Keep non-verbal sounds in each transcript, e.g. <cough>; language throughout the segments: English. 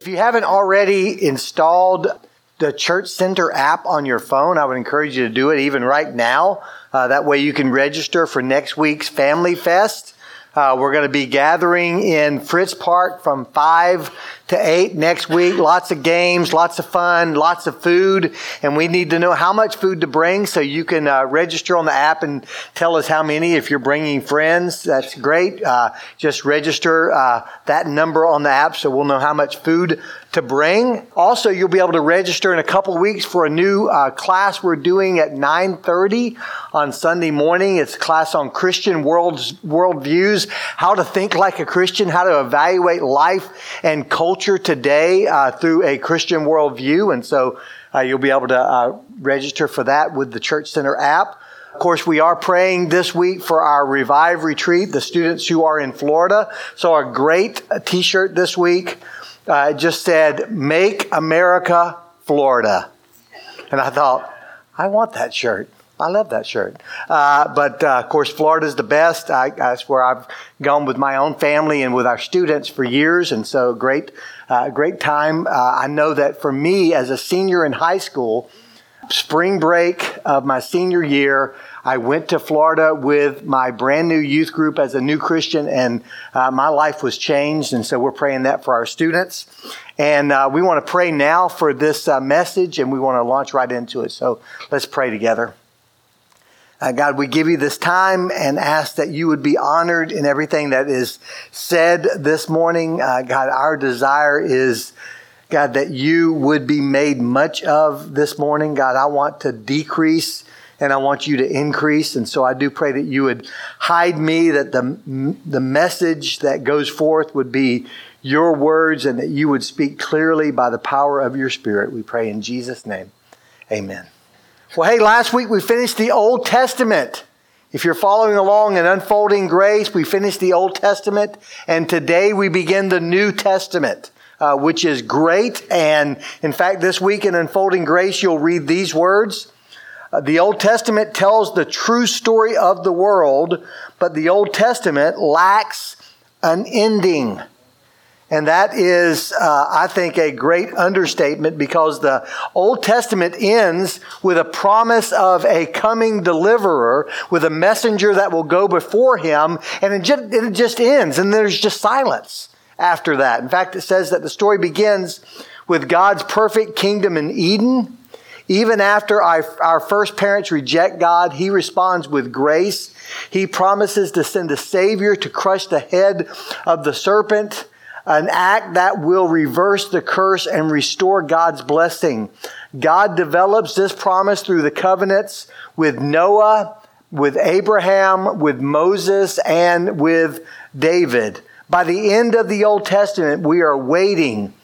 If you haven't already installed the Church Center app on your phone, I would encourage you to do it even right now. Uh, that way you can register for next week's Family Fest. Uh, we're going to be gathering in Fritz Park from 5 to 8 next week. Lots of games, lots of fun, lots of food. And we need to know how much food to bring so you can uh, register on the app and tell us how many. If you're bringing friends, that's great. Uh, just register uh, that number on the app so we'll know how much food to bring. Also, you'll be able to register in a couple weeks for a new uh, class we're doing at 9:30 on Sunday morning. It's a class on Christian worlds, worldviews, how to think like a Christian, how to evaluate life and culture today uh, through a Christian worldview. And so uh, you'll be able to uh, register for that with the Church Center app. Of course, we are praying this week for our Revive retreat, the students who are in Florida. So, a great t shirt this week uh, just said, Make America Florida. And I thought, I want that shirt. I love that shirt. Uh, but uh, of course, Florida is the best. I, that's where I've gone with my own family and with our students for years. And so, great, uh, great time. Uh, I know that for me as a senior in high school, spring break of my senior year, I went to Florida with my brand new youth group as a new Christian, and uh, my life was changed. And so we're praying that for our students. And uh, we want to pray now for this uh, message, and we want to launch right into it. So let's pray together. Uh, God, we give you this time and ask that you would be honored in everything that is said this morning. Uh, God, our desire is. God, that you would be made much of this morning. God, I want to decrease and I want you to increase. And so I do pray that you would hide me, that the, the message that goes forth would be your words, and that you would speak clearly by the power of your Spirit. We pray in Jesus' name. Amen. Well, hey, last week we finished the Old Testament. If you're following along in Unfolding Grace, we finished the Old Testament, and today we begin the New Testament. Uh, which is great. And in fact, this week in Unfolding Grace, you'll read these words uh, the Old Testament tells the true story of the world, but the Old Testament lacks an ending. And that is, uh, I think, a great understatement because the Old Testament ends with a promise of a coming deliverer, with a messenger that will go before him, and it just, it just ends, and there's just silence after that. In fact, it says that the story begins with God's perfect kingdom in Eden even after our, our first parents reject God, He responds with grace. He promises to send a Savior to crush the head of the serpent, an act that will reverse the curse and restore God's blessing. God develops this promise through the covenants with Noah, with Abraham, with Moses, and with David. By the end of the Old Testament, we are waiting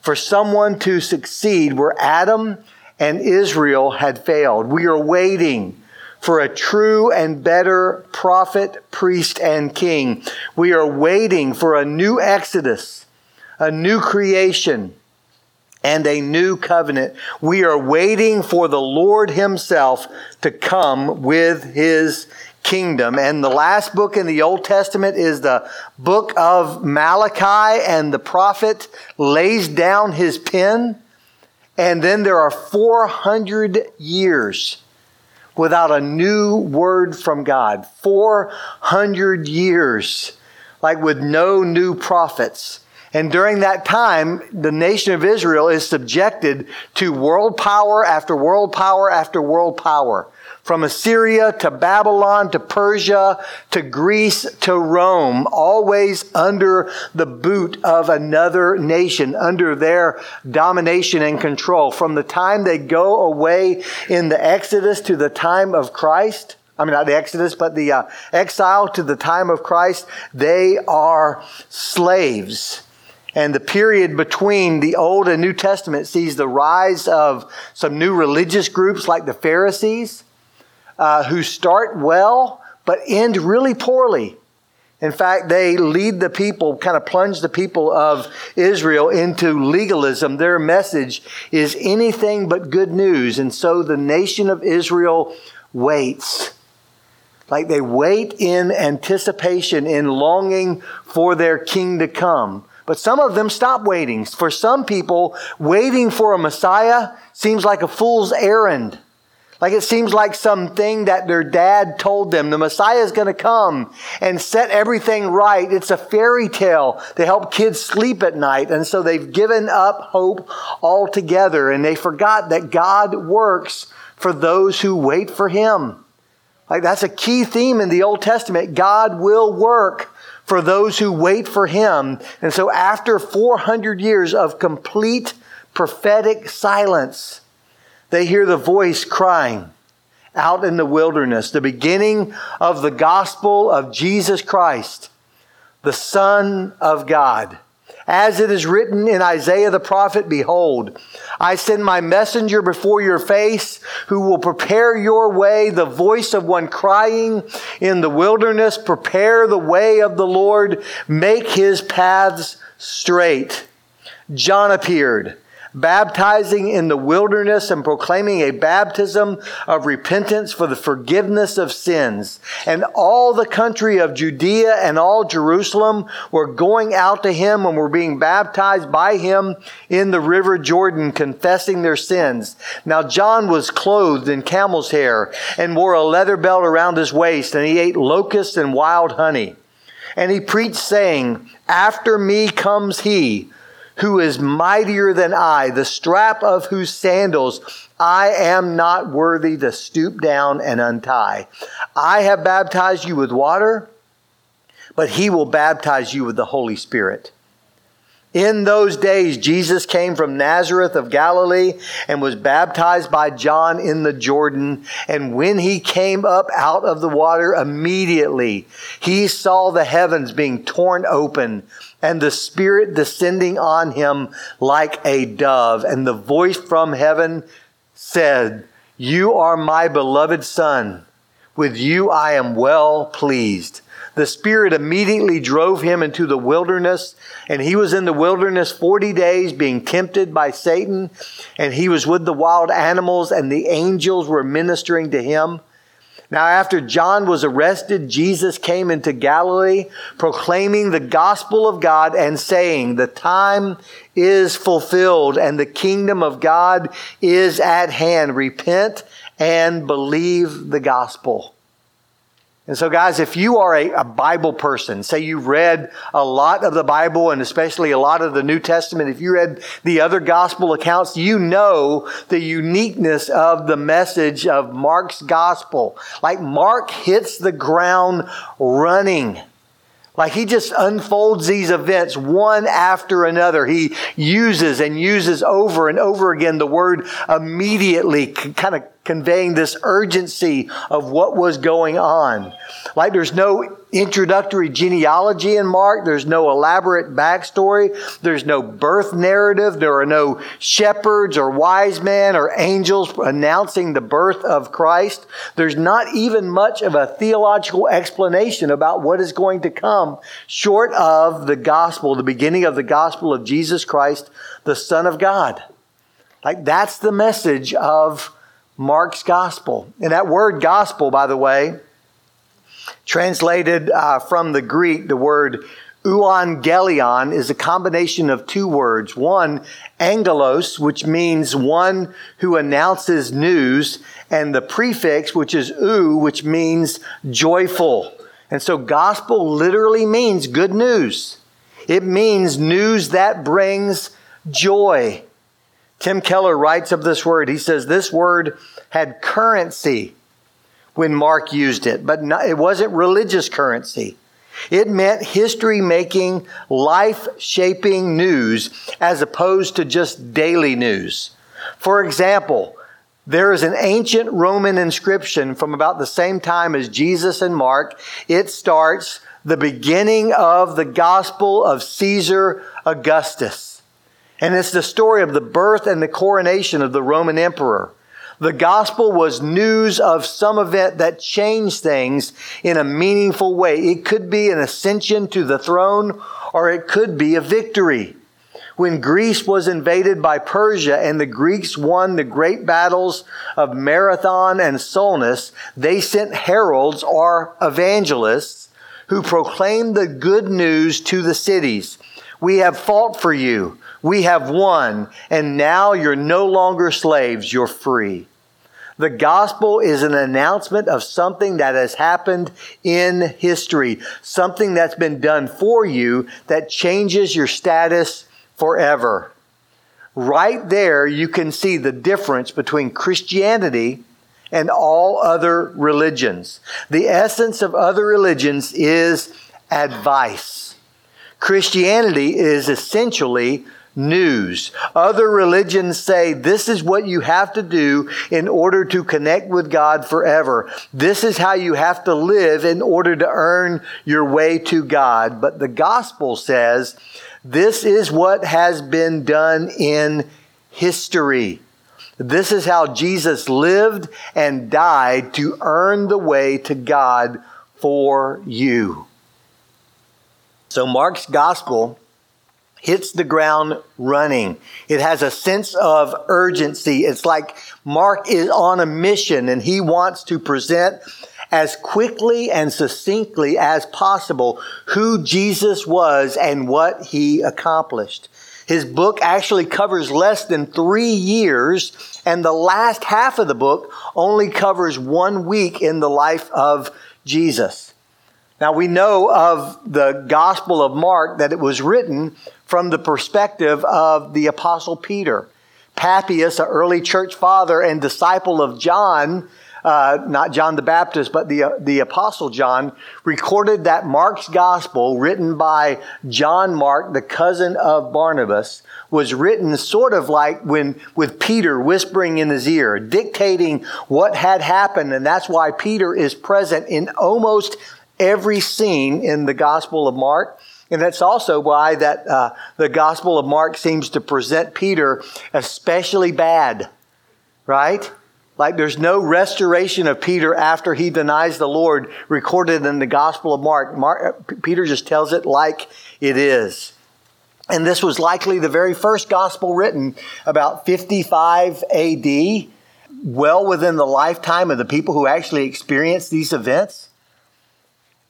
for someone to succeed where Adam and Israel had failed. We are waiting for a true and better prophet, priest, and king. We are waiting for a new Exodus, a new creation, and a new covenant. We are waiting for the Lord Himself to come with His kingdom. And the last book in the Old Testament is the book of Malachi, and the prophet lays down his pen and then there are 400 years without a new word from God. 400 years, like with no new prophets. And during that time, the nation of Israel is subjected to world power after world power after world power from Assyria to Babylon to Persia to Greece to Rome, always under the boot of another nation, under their domination and control. From the time they go away in the Exodus to the time of Christ, I mean, not the Exodus, but the uh, exile to the time of Christ, they are slaves. And the period between the Old and New Testament sees the rise of some new religious groups like the Pharisees uh, who start well but end really poorly. In fact, they lead the people, kind of plunge the people of Israel into legalism. Their message is anything but good news. And so the nation of Israel waits. Like they wait in anticipation, in longing for their king to come. But some of them stop waiting. For some people, waiting for a Messiah seems like a fool's errand. Like it seems like something that their dad told them. The Messiah is going to come and set everything right. It's a fairy tale to help kids sleep at night. And so they've given up hope altogether and they forgot that God works for those who wait for Him. Like that's a key theme in the Old Testament. God will work for those who wait for Him. And so after 400 years of complete prophetic silence, they hear the voice crying out in the wilderness, the beginning of the gospel of Jesus Christ, the Son of God. As it is written in Isaiah the prophet, Behold, I send my messenger before your face who will prepare your way, the voice of one crying in the wilderness, prepare the way of the Lord, make his paths straight. John appeared baptizing in the wilderness and proclaiming a baptism of repentance for the forgiveness of sins. And all the country of Judea and all Jerusalem were going out to him and were being baptized by him in the river Jordan, confessing their sins. Now John was clothed in camel's hair and wore a leather belt around his waist, and he ate locusts and wild honey. And he preached, saying, After me comes he who is mightier than I, the strap of whose sandals I am not worthy to stoop down and untie. I have baptized you with water, but he will baptize you with the Holy Spirit. In those days, Jesus came from Nazareth of Galilee and was baptized by John in the Jordan. And when he came up out of the water, immediately he saw the heavens being torn open and the Spirit descending on him like a dove. And the voice from heaven said, You are my beloved Son. With you I am well pleased. The Spirit immediately drove him into the wilderness, and he was in the wilderness 40 days being tempted by Satan, and he was with the wild animals, and the angels were ministering to him. Now, after John was arrested, Jesus came into Galilee proclaiming the gospel of God and saying, The time is fulfilled and the kingdom of God is at hand. Repent and believe the gospel. And so, guys, if you are a, a, Bible person, say you've read a lot of the Bible and especially a lot of the New Testament, if you read the other gospel accounts, you know the uniqueness of the message of Mark's gospel. Like Mark hits the ground running. Like he just unfolds these events one after another. He uses and uses over and over again the word immediately, kind of conveying this urgency of what was going on. Like there's no introductory genealogy in Mark. There's no elaborate backstory. There's no birth narrative. There are no shepherds or wise men or angels announcing the birth of Christ. There's not even much of a theological explanation about what is going to come short of the gospel, the beginning of the gospel of Jesus Christ, the Son of God. Like that's the message of Mark's gospel. And that word gospel, by the way, Translated uh, from the Greek, the word euangelion is a combination of two words. One, angelos, which means one who announces news, and the prefix, which is eu, which means joyful. And so gospel literally means good news. It means news that brings joy. Tim Keller writes of this word. He says this word had currency when Mark used it, but not, it wasn't religious currency. It meant history making, life shaping news as opposed to just daily news. For example, there is an ancient Roman inscription from about the same time as Jesus and Mark. It starts the beginning of the gospel of Caesar Augustus. And it's the story of the birth and the coronation of the Roman emperor. The gospel was news of some event that changed things in a meaningful way. It could be an ascension to the throne or it could be a victory. When Greece was invaded by Persia and the Greeks won the great battles of Marathon and Salamis, they sent heralds or evangelists who proclaimed the good news to the cities We have fought for you. We have won. And now you're no longer slaves. You're free. The gospel is an announcement of something that has happened in history, something that's been done for you that changes your status forever. Right there, you can see the difference between Christianity and all other religions. The essence of other religions is advice. Christianity is essentially news. Other religions say this is what you have to do in order to connect with God forever. This is how you have to live in order to earn your way to God. But the gospel says this is what has been done in history. This is how Jesus lived and died to earn the way to God for you. So Mark's gospel hits the ground running. It has a sense of urgency. It's like Mark is on a mission and he wants to present as quickly and succinctly as possible who Jesus was and what he accomplished. His book actually covers less than three years, and the last half of the book only covers one week in the life of Jesus. Now we know of the Gospel of Mark that it was written from the perspective of the Apostle Peter. Papias, an early church father and disciple of John, uh, not John the Baptist, but the, uh, the Apostle John, recorded that Mark's Gospel, written by John Mark, the cousin of Barnabas, was written sort of like when with Peter whispering in his ear, dictating what had happened, and that's why Peter is present in almost every scene in the Gospel of Mark. And that's also why that uh, the Gospel of Mark seems to present Peter especially bad, right? Like there's no restoration of Peter after he denies the Lord recorded in the Gospel of Mark. Mark Peter just tells it like it is. And this was likely the very first gospel written about 55 AD, well within the lifetime of the people who actually experienced these events.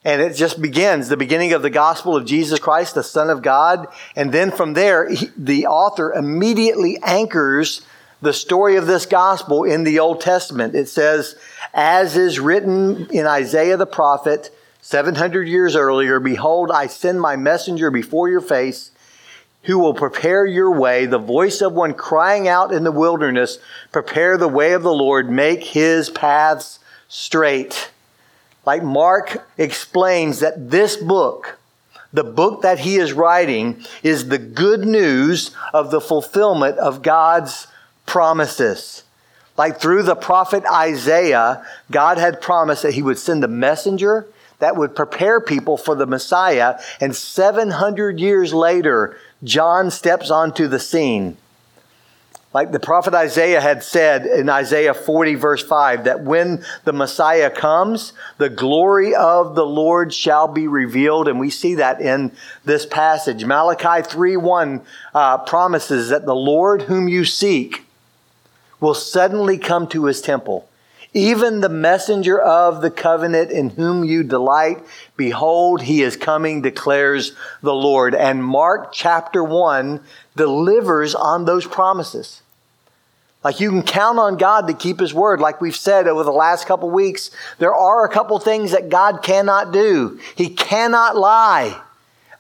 And it just begins the beginning of the gospel of Jesus Christ, the Son of God. And then from there, he, the author immediately anchors the story of this gospel in the Old Testament. It says, as is written in Isaiah the prophet 700 years earlier, Behold, I send my messenger before your face who will prepare your way, the voice of one crying out in the wilderness, prepare the way of the Lord, make his paths straight like Mark explains that this book, the book that he is writing, is the good news of the fulfillment of God's promises. Like through the prophet Isaiah, God had promised that he would send a messenger that would prepare people for the Messiah. And 700 years later, John steps onto the scene like the prophet Isaiah had said in Isaiah 40, verse 5, that when the Messiah comes, the glory of the Lord shall be revealed. And we see that in this passage. Malachi 3 1 uh, promises that the Lord whom you seek will suddenly come to his temple. Even the messenger of the covenant in whom you delight, behold, he is coming, declares the Lord. And Mark chapter 1 delivers on those promises. Like you can count on God to keep His word. Like we've said over the last couple weeks, there are a couple things that God cannot do. He cannot lie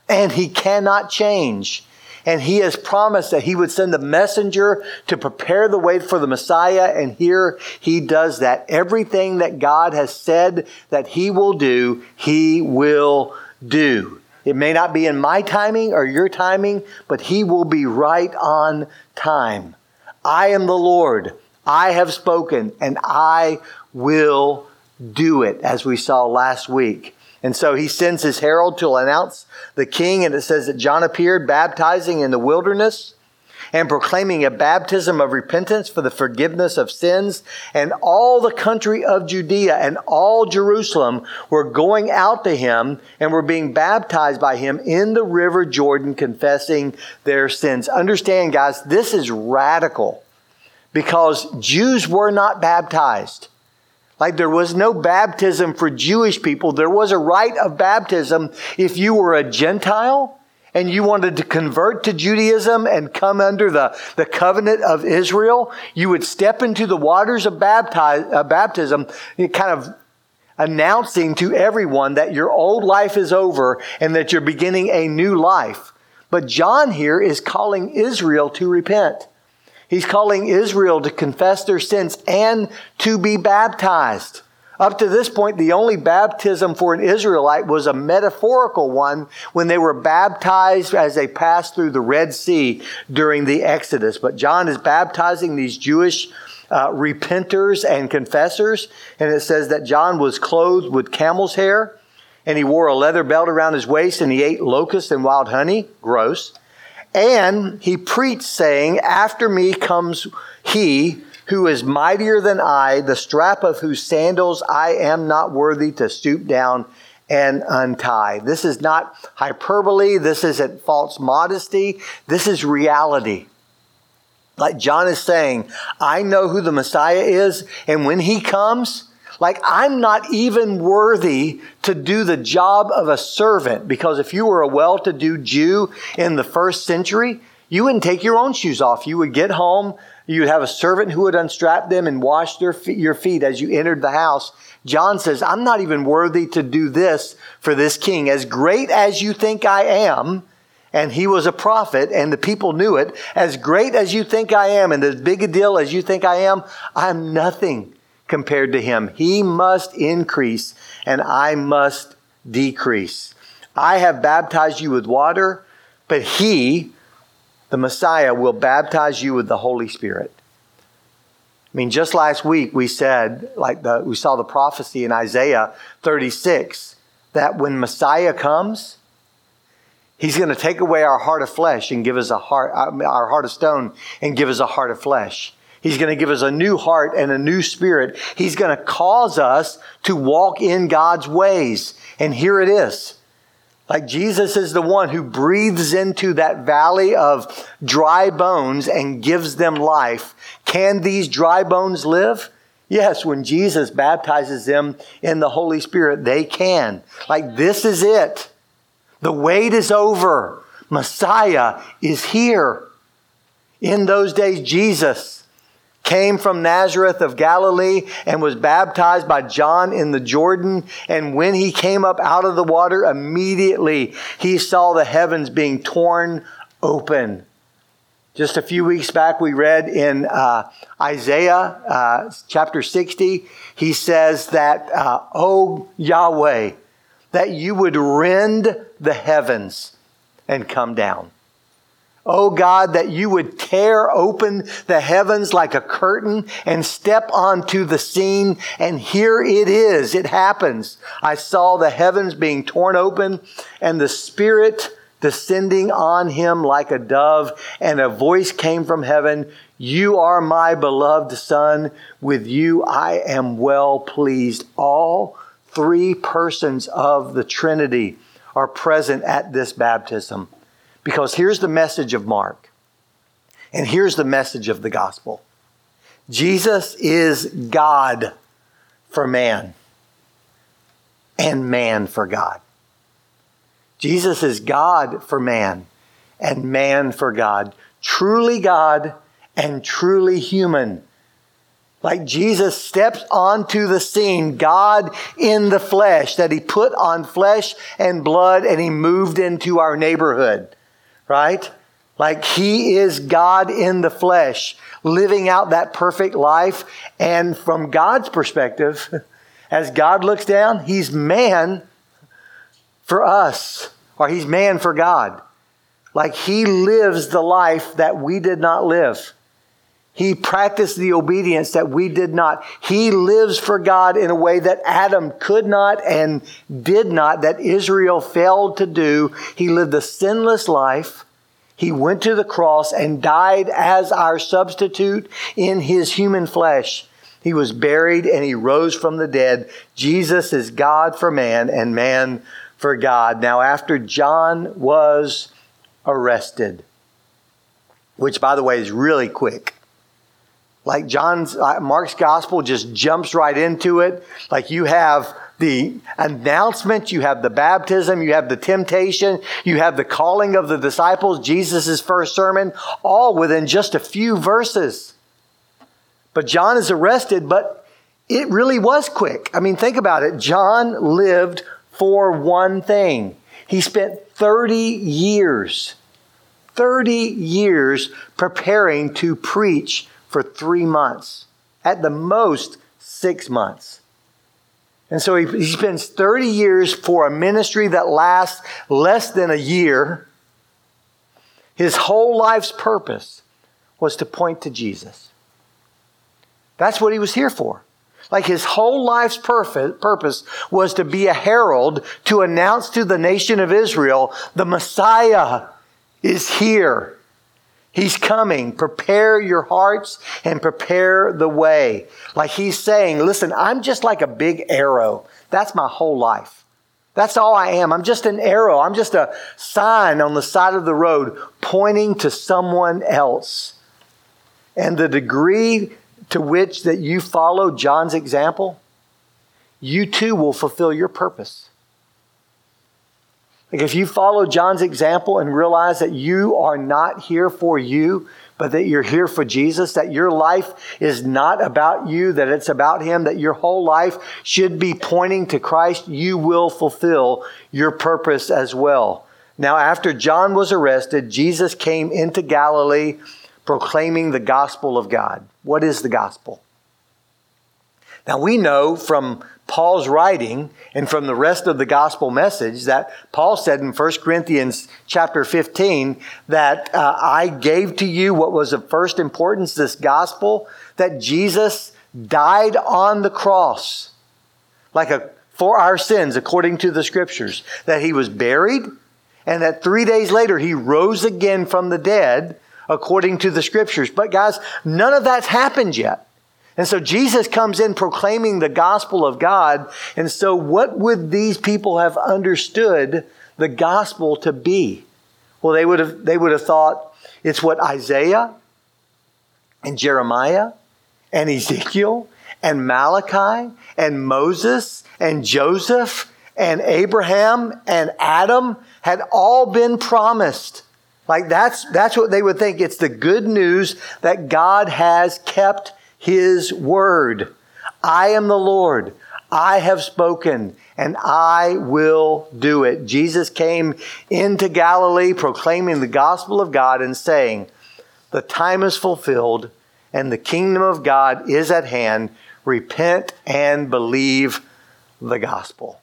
and He cannot change. And He has promised that He would send a messenger to prepare the way for the Messiah. And here He does that. Everything that God has said that He will do, He will do. It may not be in my timing or your timing, but He will be right on time. I am the Lord. I have spoken and I will do it, as we saw last week. And so he sends his herald to announce the king, and it says that John appeared baptizing in the wilderness and proclaiming a baptism of repentance for the forgiveness of sins. And all the country of Judea and all Jerusalem were going out to him and were being baptized by him in the river Jordan, confessing their sins. Understand, guys, this is radical because Jews were not baptized. Like there was no baptism for Jewish people. There was a rite of baptism if you were a Gentile and you wanted to convert to Judaism and come under the, the covenant of Israel, you would step into the waters of baptize, uh, baptism, kind of announcing to everyone that your old life is over and that you're beginning a new life. But John here is calling Israel to repent. He's calling Israel to confess their sins and to be baptized. Up to this point, the only baptism for an Israelite was a metaphorical one when they were baptized as they passed through the Red Sea during the Exodus. But John is baptizing these Jewish uh, repenters and confessors. And it says that John was clothed with camel's hair and he wore a leather belt around his waist and he ate locusts and wild honey. Gross. And he preached, saying, After me comes he who is mightier than I, the strap of whose sandals I am not worthy to stoop down and untie. This is not hyperbole. This isn't false modesty. This is reality. Like John is saying, I know who the Messiah is, and when he comes, like I'm not even worthy to do the job of a servant because if you were a well to do Jew in the first century, you wouldn't take your own shoes off. You would get home, You'd have a servant who would unstrap them and wash their feet, your feet as you entered the house. John says, I'm not even worthy to do this for this king. As great as you think I am, and he was a prophet and the people knew it, as great as you think I am and as big a deal as you think I am, I'm nothing compared to him. He must increase and I must decrease. I have baptized you with water, but he, the Messiah will baptize you with the Holy Spirit. I mean, just last week we said, like the, we saw the prophecy in Isaiah 36, that when Messiah comes, he's going to take away our heart of flesh and give us a heart, our heart of stone and give us a heart of flesh. He's going to give us a new heart and a new spirit. He's going to cause us to walk in God's ways. And here it is. Like Jesus is the one who breathes into that valley of dry bones and gives them life. Can these dry bones live? Yes, when Jesus baptizes them in the Holy Spirit, they can. Like this is it. The wait is over. Messiah is here. In those days, Jesus came from Nazareth of Galilee and was baptized by John in the Jordan. And when he came up out of the water, immediately he saw the heavens being torn open. Just a few weeks back, we read in uh, Isaiah uh, chapter 60, he says that, uh, Oh Yahweh, that you would rend the heavens and come down. Oh God, that you would tear open the heavens like a curtain and step onto the scene. And here it is. It happens. I saw the heavens being torn open and the Spirit descending on him like a dove. And a voice came from heaven. You are my beloved Son. With you I am well pleased. All three persons of the Trinity are present at this baptism. Because here's the message of Mark, and here's the message of the gospel Jesus is God for man, and man for God. Jesus is God for man, and man for God. Truly God and truly human. Like Jesus steps onto the scene, God in the flesh, that he put on flesh and blood and he moved into our neighborhood right? Like he is God in the flesh, living out that perfect life. And from God's perspective, <laughs> as God looks down, he's man for us, or he's man for God. Like he lives the life that we did not live. He practiced the obedience that we did not. He lives for God in a way that Adam could not and did not, that Israel failed to do. He lived a sinless life. He went to the cross and died as our substitute in his human flesh. He was buried and he rose from the dead. Jesus is God for man and man for God. Now, after John was arrested, which by the way is really quick, like John's, uh, Mark's gospel just jumps right into it. Like you have the announcement, you have the baptism, you have the temptation, you have the calling of the disciples, Jesus' first sermon, all within just a few verses. But John is arrested, but it really was quick. I mean, think about it. John lived for one thing. He spent 30 years, 30 years preparing to preach for three months, at the most six months. And so he, he spends 30 years for a ministry that lasts less than a year. His whole life's purpose was to point to Jesus. That's what he was here for. Like his whole life's purpose was to be a herald to announce to the nation of Israel the Messiah is here. He's coming. Prepare your hearts and prepare the way. Like he's saying, listen, I'm just like a big arrow. That's my whole life. That's all I am. I'm just an arrow. I'm just a sign on the side of the road pointing to someone else. And the degree to which that you follow John's example, you too will fulfill your purpose. Like if you follow John's example and realize that you are not here for you, but that you're here for Jesus, that your life is not about you, that it's about Him, that your whole life should be pointing to Christ, you will fulfill your purpose as well. Now, after John was arrested, Jesus came into Galilee proclaiming the gospel of God. What is the gospel? Now, we know from Paul's writing and from the rest of the gospel message that Paul said in 1 Corinthians chapter 15 that uh, I gave to you what was of first importance, this gospel, that Jesus died on the cross like a, for our sins according to the scriptures, that he was buried and that three days later he rose again from the dead according to the scriptures. But guys, none of that's happened yet. And so Jesus comes in proclaiming the gospel of God. And so, what would these people have understood the gospel to be? Well, they would have, they would have thought it's what Isaiah and Jeremiah and Ezekiel and Malachi and Moses and Joseph and Abraham and Adam had all been promised. Like that's, that's what they would think. It's the good news that God has kept his word. I am the Lord. I have spoken and I will do it. Jesus came into Galilee proclaiming the gospel of God and saying, The time is fulfilled and the kingdom of God is at hand. Repent and believe the gospel.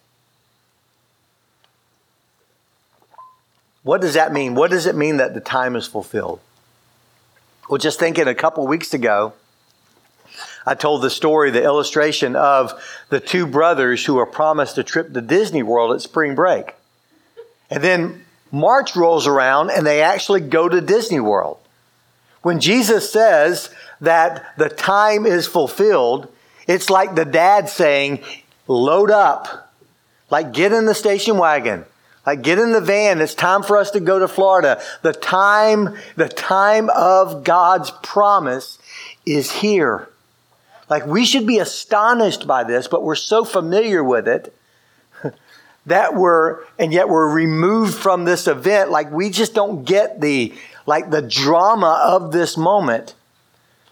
What does that mean? What does it mean that the time is fulfilled? Well, just thinking a couple weeks ago, I told the story, the illustration of the two brothers who are promised a trip to Disney World at spring break. And then March rolls around and they actually go to Disney World. When Jesus says that the time is fulfilled, it's like the dad saying, load up. Like get in the station wagon. Like get in the van. It's time for us to go to Florida. The time, the time of God's promise is here. Like we should be astonished by this, but we're so familiar with it <laughs> that we're, and yet we're removed from this event. Like we just don't get the, like the drama of this moment.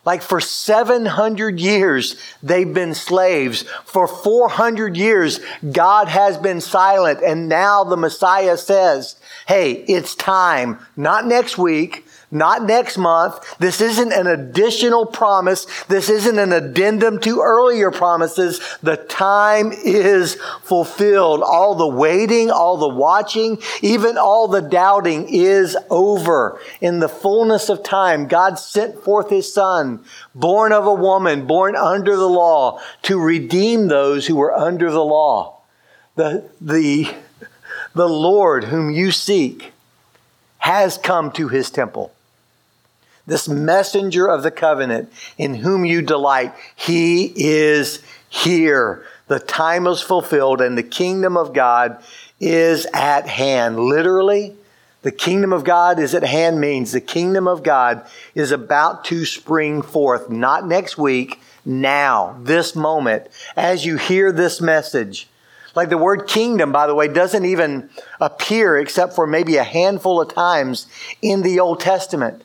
Like for 700 years, they've been slaves. For 400 years, God has been silent. And now the Messiah says, Hey, it's time. Not next week, not next month. This isn't an additional promise. This isn't an addendum to earlier promises. The time is fulfilled. All the waiting, all the watching, even all the doubting is over. In the fullness of time, God sent forth His Son, born of a woman, born under the law, to redeem those who were under the law. The, the, the Lord whom you seek has come to his temple this messenger of the covenant in whom you delight, he is here. The time is fulfilled and the kingdom of God is at hand. Literally, the kingdom of God is at hand means the kingdom of God is about to spring forth, not next week, now, this moment. As you hear this message, Like the word kingdom, by the way, doesn't even appear except for maybe a handful of times in the Old Testament.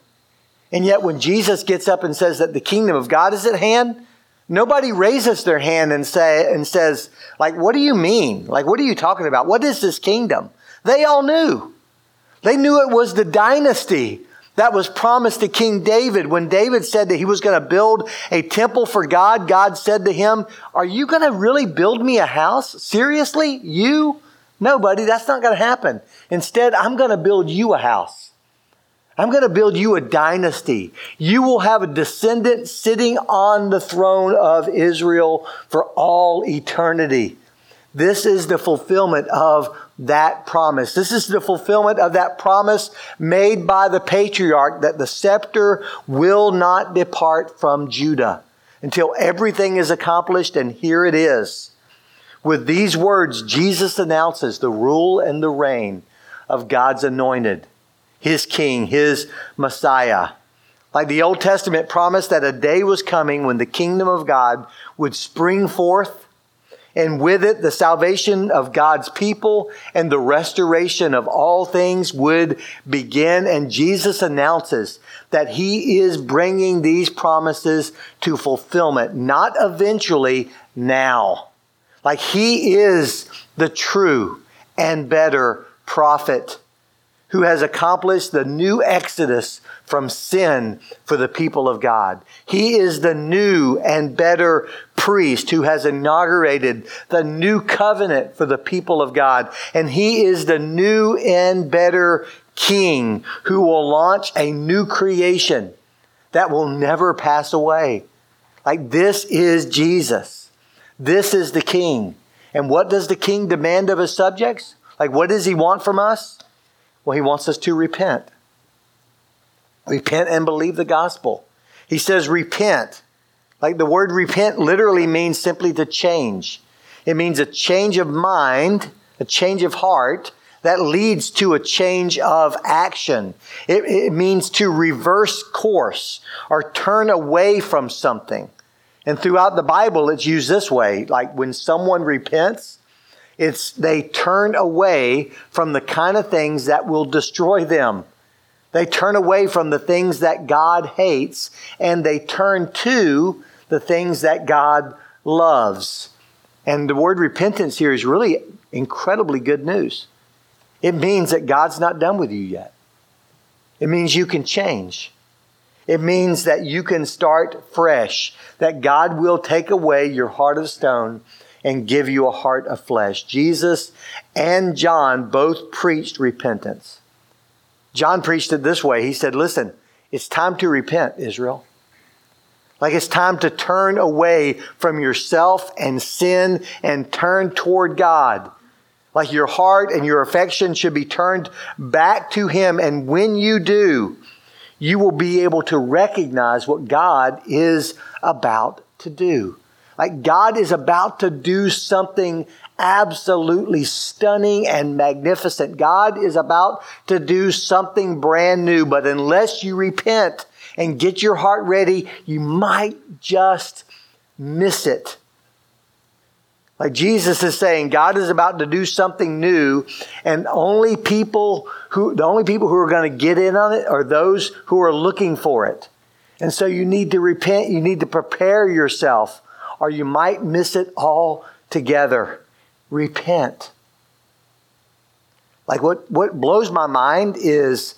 And yet, when Jesus gets up and says that the kingdom of God is at hand, nobody raises their hand and say and says, like, what do you mean? Like, what are you talking about? What is this kingdom? They all knew. They knew it was the dynasty that was promised to King David. When David said that he was going to build a temple for God, God said to him, Are you going to really build me a house? Seriously? You? No, buddy, That's not going to happen. Instead, I'm going to build you a house. I'm going to build you a dynasty. You will have a descendant sitting on the throne of Israel for all eternity. This is the fulfillment of that promise. This is the fulfillment of that promise made by the patriarch that the scepter will not depart from Judah until everything is accomplished, and here it is. With these words, Jesus announces the rule and the reign of God's anointed, his king, his Messiah. Like the Old Testament promised that a day was coming when the kingdom of God would spring forth and with it the salvation of God's people and the restoration of all things would begin. And Jesus announces that he is bringing these promises to fulfillment, not eventually, now. Like he is the true and better prophet who has accomplished the new exodus from sin for the people of God. He is the new and better priest who has inaugurated the new covenant for the people of God. And he is the new and better king who will launch a new creation that will never pass away. Like this is Jesus. This is the king. And what does the king demand of his subjects? Like what does he want from us? Well, he wants us to repent. Repent and believe the gospel. He says, repent. Like the word repent literally means simply to change. It means a change of mind, a change of heart that leads to a change of action. It, it means to reverse course or turn away from something. And throughout the Bible, it's used this way. Like when someone repents, it's they turn away from the kind of things that will destroy them. They turn away from the things that God hates and they turn to the things that God loves. And the word repentance here is really incredibly good news. It means that God's not done with you yet. It means you can change. It means that you can start fresh, that God will take away your heart of stone and give you a heart of flesh. Jesus and John both preached repentance. John preached it this way. He said, Listen, it's time to repent, Israel. Like it's time to turn away from yourself and sin and turn toward God. Like your heart and your affection should be turned back to Him. And when you do, you will be able to recognize what God is about to do. Like God is about to do something absolutely stunning and magnificent. God is about to do something brand new, but unless you repent and get your heart ready, you might just miss it. Like Jesus is saying, God is about to do something new, and only people who, the only people who are going to get in on it are those who are looking for it. And so you need to repent, you need to prepare yourself, or you might miss it all together repent. Like what, what blows my mind is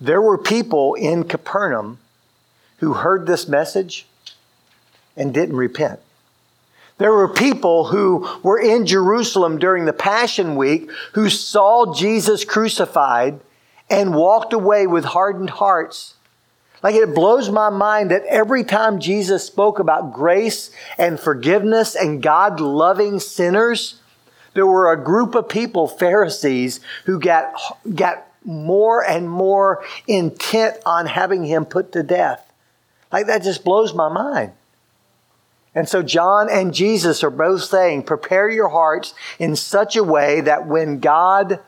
there were people in Capernaum who heard this message and didn't repent. There were people who were in Jerusalem during the Passion Week who saw Jesus crucified and walked away with hardened hearts. Like it blows my mind that every time Jesus spoke about grace and forgiveness and God loving sinners, there were a group of people, Pharisees, who got, got more and more intent on having him put to death. Like that just blows my mind. And so John and Jesus are both saying, prepare your hearts in such a way that when God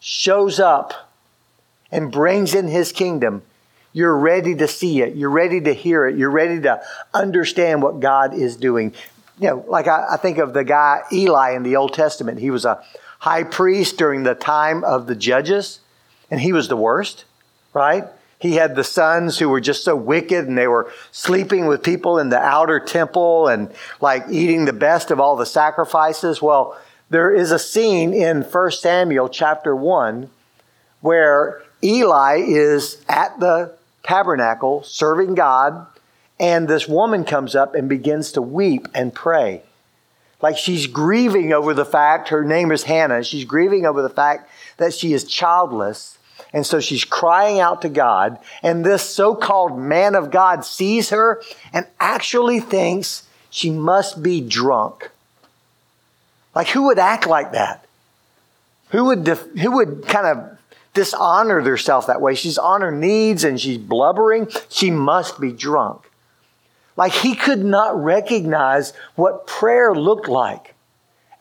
shows up and brings in his kingdom, you're ready to see it. You're ready to hear it. You're ready to understand what God is doing. you know, like I, I think of the guy Eli in the Old Testament. He was a high priest during the time of the judges, and he was the worst, right? He had the sons who were just so wicked and they were sleeping with people in the outer temple and like eating the best of all the sacrifices. Well, there is a scene in 1 Samuel chapter 1 where Eli is at the tabernacle serving God, and this woman comes up and begins to weep and pray. Like she's grieving over the fact, her name is Hannah, she's grieving over the fact that she is childless. And so she's crying out to God. And this so called man of God sees her and actually thinks she must be drunk. Like, who would act like that? Who would, def- who would kind of dishonor herself that way? She's on her knees and she's blubbering. She must be drunk. Like, he could not recognize what prayer looked like.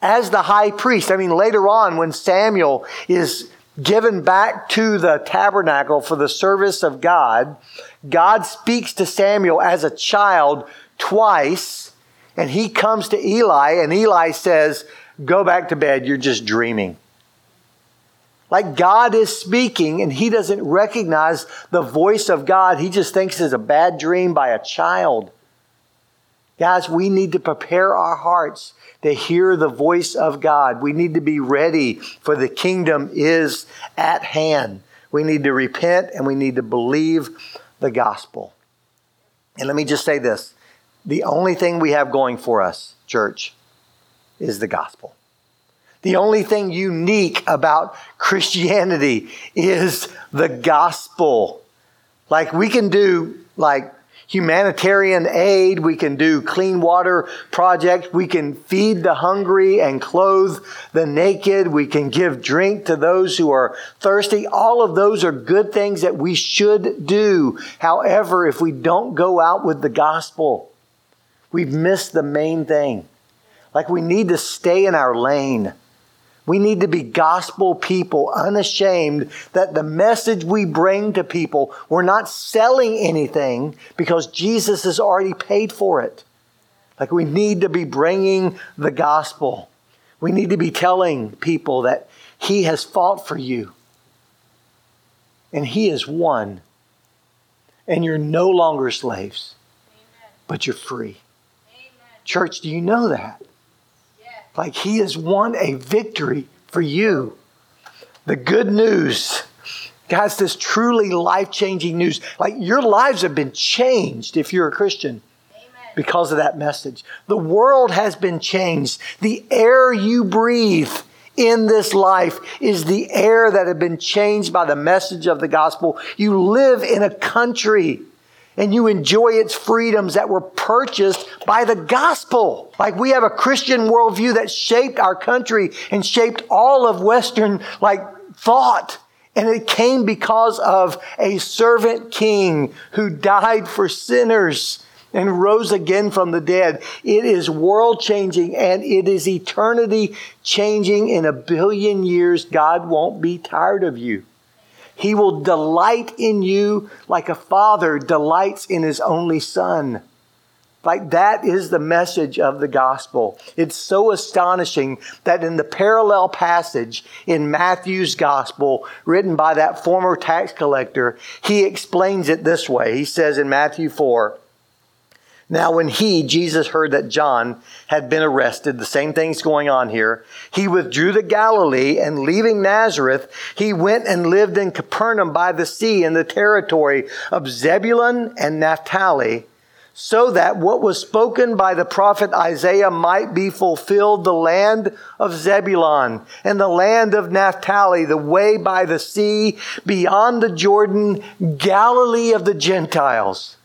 As the high priest, I mean, later on, when Samuel is given back to the tabernacle for the service of God, God speaks to Samuel as a child twice, and he comes to Eli, and Eli says, Go back to bed. You're just dreaming. Like God is speaking and he doesn't recognize the voice of God. He just thinks it's a bad dream by a child. Guys, we need to prepare our hearts to hear the voice of God. We need to be ready for the kingdom is at hand. We need to repent and we need to believe the gospel. And let me just say this the only thing we have going for us, church, is the gospel. The only thing unique about Christianity is the gospel. Like we can do like humanitarian aid, we can do clean water projects, we can feed the hungry and clothe the naked, we can give drink to those who are thirsty. All of those are good things that we should do. However, if we don't go out with the gospel, we've missed the main thing. Like we need to stay in our lane. We need to be gospel people, unashamed that the message we bring to people, we're not selling anything because Jesus has already paid for it. Like we need to be bringing the gospel. We need to be telling people that He has fought for you and He has won. And you're no longer slaves, Amen. but you're free. Amen. Church, do you know that? Like He has won a victory for you. The good news, guys, this truly life changing news. Like your lives have been changed if you're a Christian because of that message. The world has been changed. The air you breathe in this life is the air that had been changed by the message of the gospel. You live in a country and you enjoy its freedoms that were purchased by the gospel. Like we have a Christian worldview that shaped our country and shaped all of Western like thought. And it came because of a servant king who died for sinners and rose again from the dead. It is world changing and it is eternity changing in a billion years. God won't be tired of you. He will delight in you like a father delights in his only son. Like that is the message of the gospel. It's so astonishing that in the parallel passage in Matthew's gospel, written by that former tax collector, he explains it this way. He says in Matthew 4, now, when he, Jesus, heard that John had been arrested, the same thing's going on here, he withdrew to Galilee and leaving Nazareth, he went and lived in Capernaum by the sea in the territory of Zebulun and Naphtali, so that what was spoken by the prophet Isaiah might be fulfilled the land of Zebulun and the land of Naphtali, the way by the sea beyond the Jordan, Galilee of the Gentiles.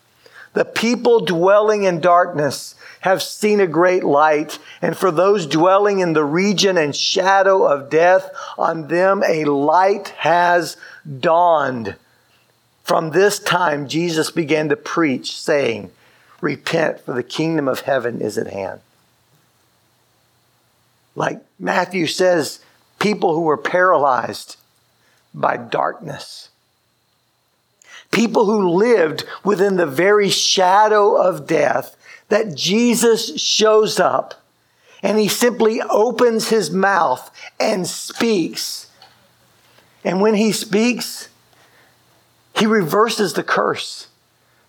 The people dwelling in darkness have seen a great light, and for those dwelling in the region and shadow of death, on them a light has dawned. From this time, Jesus began to preach, saying, Repent, for the kingdom of heaven is at hand. Like Matthew says, people who were paralyzed by darkness People who lived within the very shadow of death, that Jesus shows up and he simply opens his mouth and speaks. And when he speaks, he reverses the curse.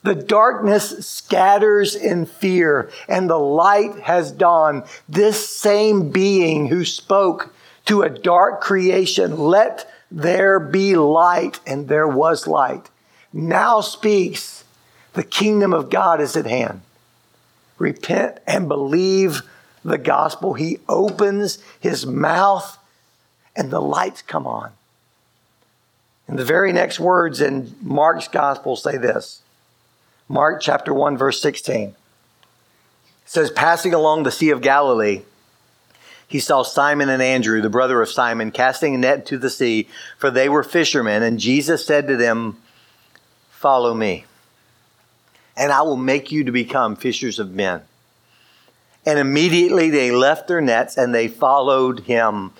The darkness scatters in fear, and the light has dawned. This same being who spoke to a dark creation, let there be light, and there was light, now speaks, the kingdom of God is at hand. Repent and believe the gospel. He opens his mouth, and the lights come on. And the very next words in Mark's gospel say this Mark chapter 1, verse 16. It says, Passing along the Sea of Galilee, he saw Simon and Andrew, the brother of Simon, casting a net into the sea, for they were fishermen. And Jesus said to them, Follow me, and I will make you to become fishers of men. And immediately they left their nets and they followed him.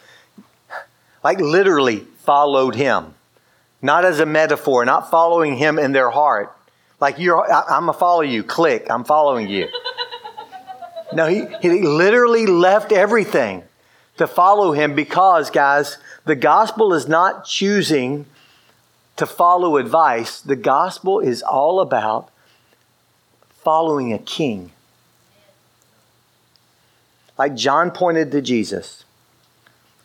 Like literally followed him. Not as a metaphor, not following him in their heart, like you're, I, am gonna follow you. Click. I'm following you. <laughs> no, he, he literally left everything to follow him because, guys, the gospel is not choosing to follow advice. The gospel is all about following a king. Like John pointed to Jesus,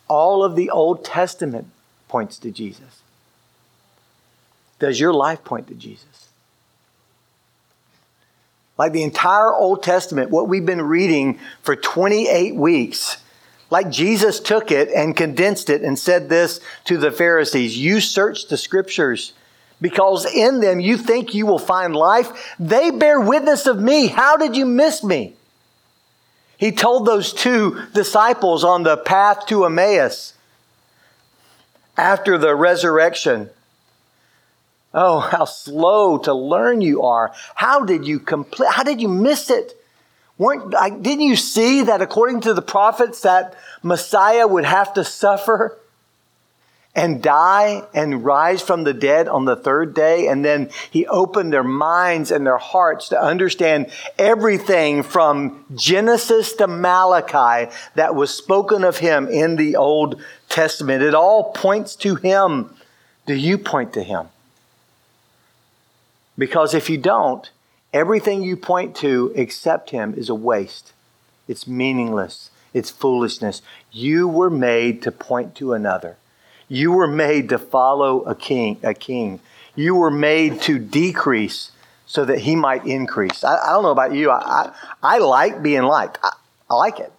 all of the Old Testament points to Jesus. Does your life point to Jesus? like the entire Old Testament, what we've been reading for 28 weeks, like Jesus took it and condensed it and said this to the Pharisees You search the scriptures because in them you think you will find life. They bear witness of me. How did you miss me? He told those two disciples on the path to Emmaus after the resurrection Oh, how slow to learn you are. How did you complete, how did you miss it? Weren't, didn't you see that according to the prophets that Messiah would have to suffer and die and rise from the dead on the third day? And then he opened their minds and their hearts to understand everything from Genesis to Malachi that was spoken of him in the Old Testament. It all points to him. Do you point to him? Because if you don't, everything you point to except Him is a waste. It's meaningless. It's foolishness. You were made to point to another. You were made to follow a king, a king. You were made to decrease so that he might increase. I, I don't know about you. I, I, I like being liked. I, I like it.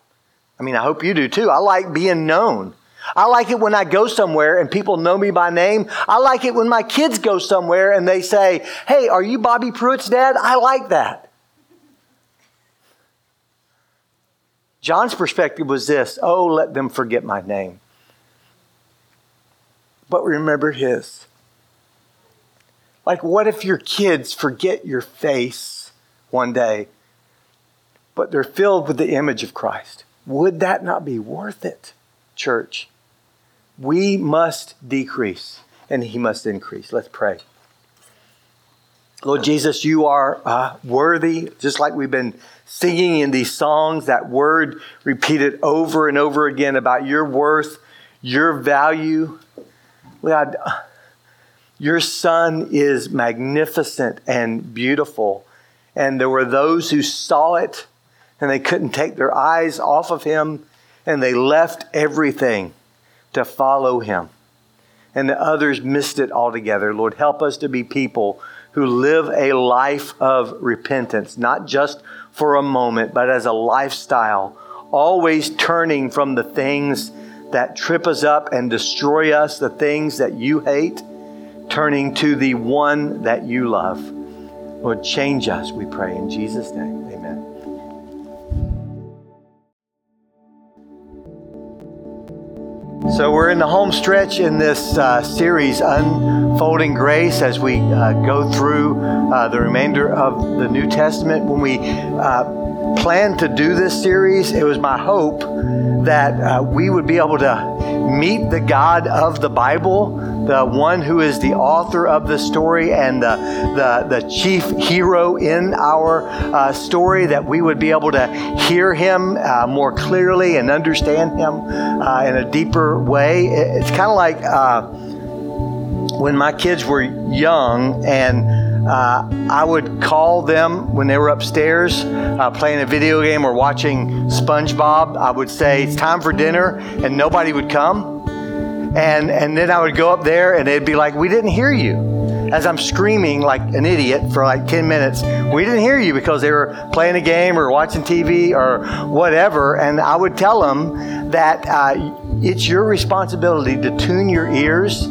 I mean, I hope you do too. I like being known. I like it when I go somewhere and people know me by name. I like it when my kids go somewhere and they say, Hey, are you Bobby Pruitt's dad? I like that. John's perspective was this Oh, let them forget my name. But remember his. Like, what if your kids forget your face one day, but they're filled with the image of Christ? Would that not be worth it, church? We must decrease and he must increase. Let's pray. Lord Jesus, you are uh, worthy, just like we've been singing in these songs, that word repeated over and over again about your worth, your value. God, your son is magnificent and beautiful. And there were those who saw it and they couldn't take their eyes off of him and they left everything to follow him. And the others missed it altogether. Lord, help us to be people who live a life of repentance, not just for a moment, but as a lifestyle, always turning from the things that trip us up and destroy us, the things that you hate, turning to the one that you love. Lord, change us, we pray in Jesus' name. So, we're in the home stretch in this uh, series, Unfolding Grace, as we uh, go through uh, the remainder of the New Testament. When we uh, planned to do this series, it was my hope that uh, we would be able to meet the God of the Bible, the one who is the author of the story and the, the, the chief hero in our uh, story, that we would be able to hear him uh, more clearly and understand him uh, in a deeper way. It's kind of like uh, when my kids were young and uh, I would call them when they were upstairs uh, playing a video game or watching SpongeBob. I would say, It's time for dinner, and nobody would come. And, and then I would go up there, and they'd be like, We didn't hear you. As I'm screaming like an idiot for like 10 minutes, we didn't hear you because they were playing a game or watching TV or whatever. And I would tell them that uh, it's your responsibility to tune your ears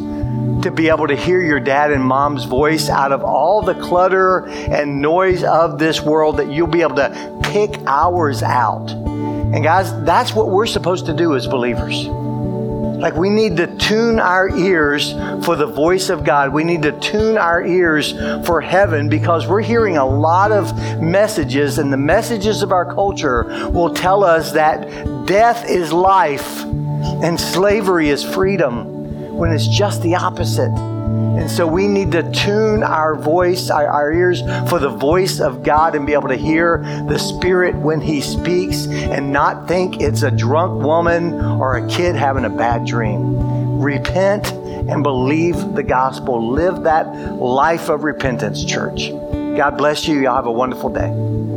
to be able to hear your dad and mom's voice out of all the clutter and noise of this world, that you'll be able to pick ours out. And guys, that's what we're supposed to do as believers. Like we need to tune our ears for the voice of God. We need to tune our ears for heaven because we're hearing a lot of messages, and the messages of our culture will tell us that death is life and slavery is freedom when it's just the opposite. And so we need to tune our voice, our, our, ears for the voice of God and be able to hear the Spirit when He speaks and not think it's a drunk woman or a kid having a bad dream. Repent and believe the gospel. Live that life of repentance, church. God bless you. Y'all have a wonderful day.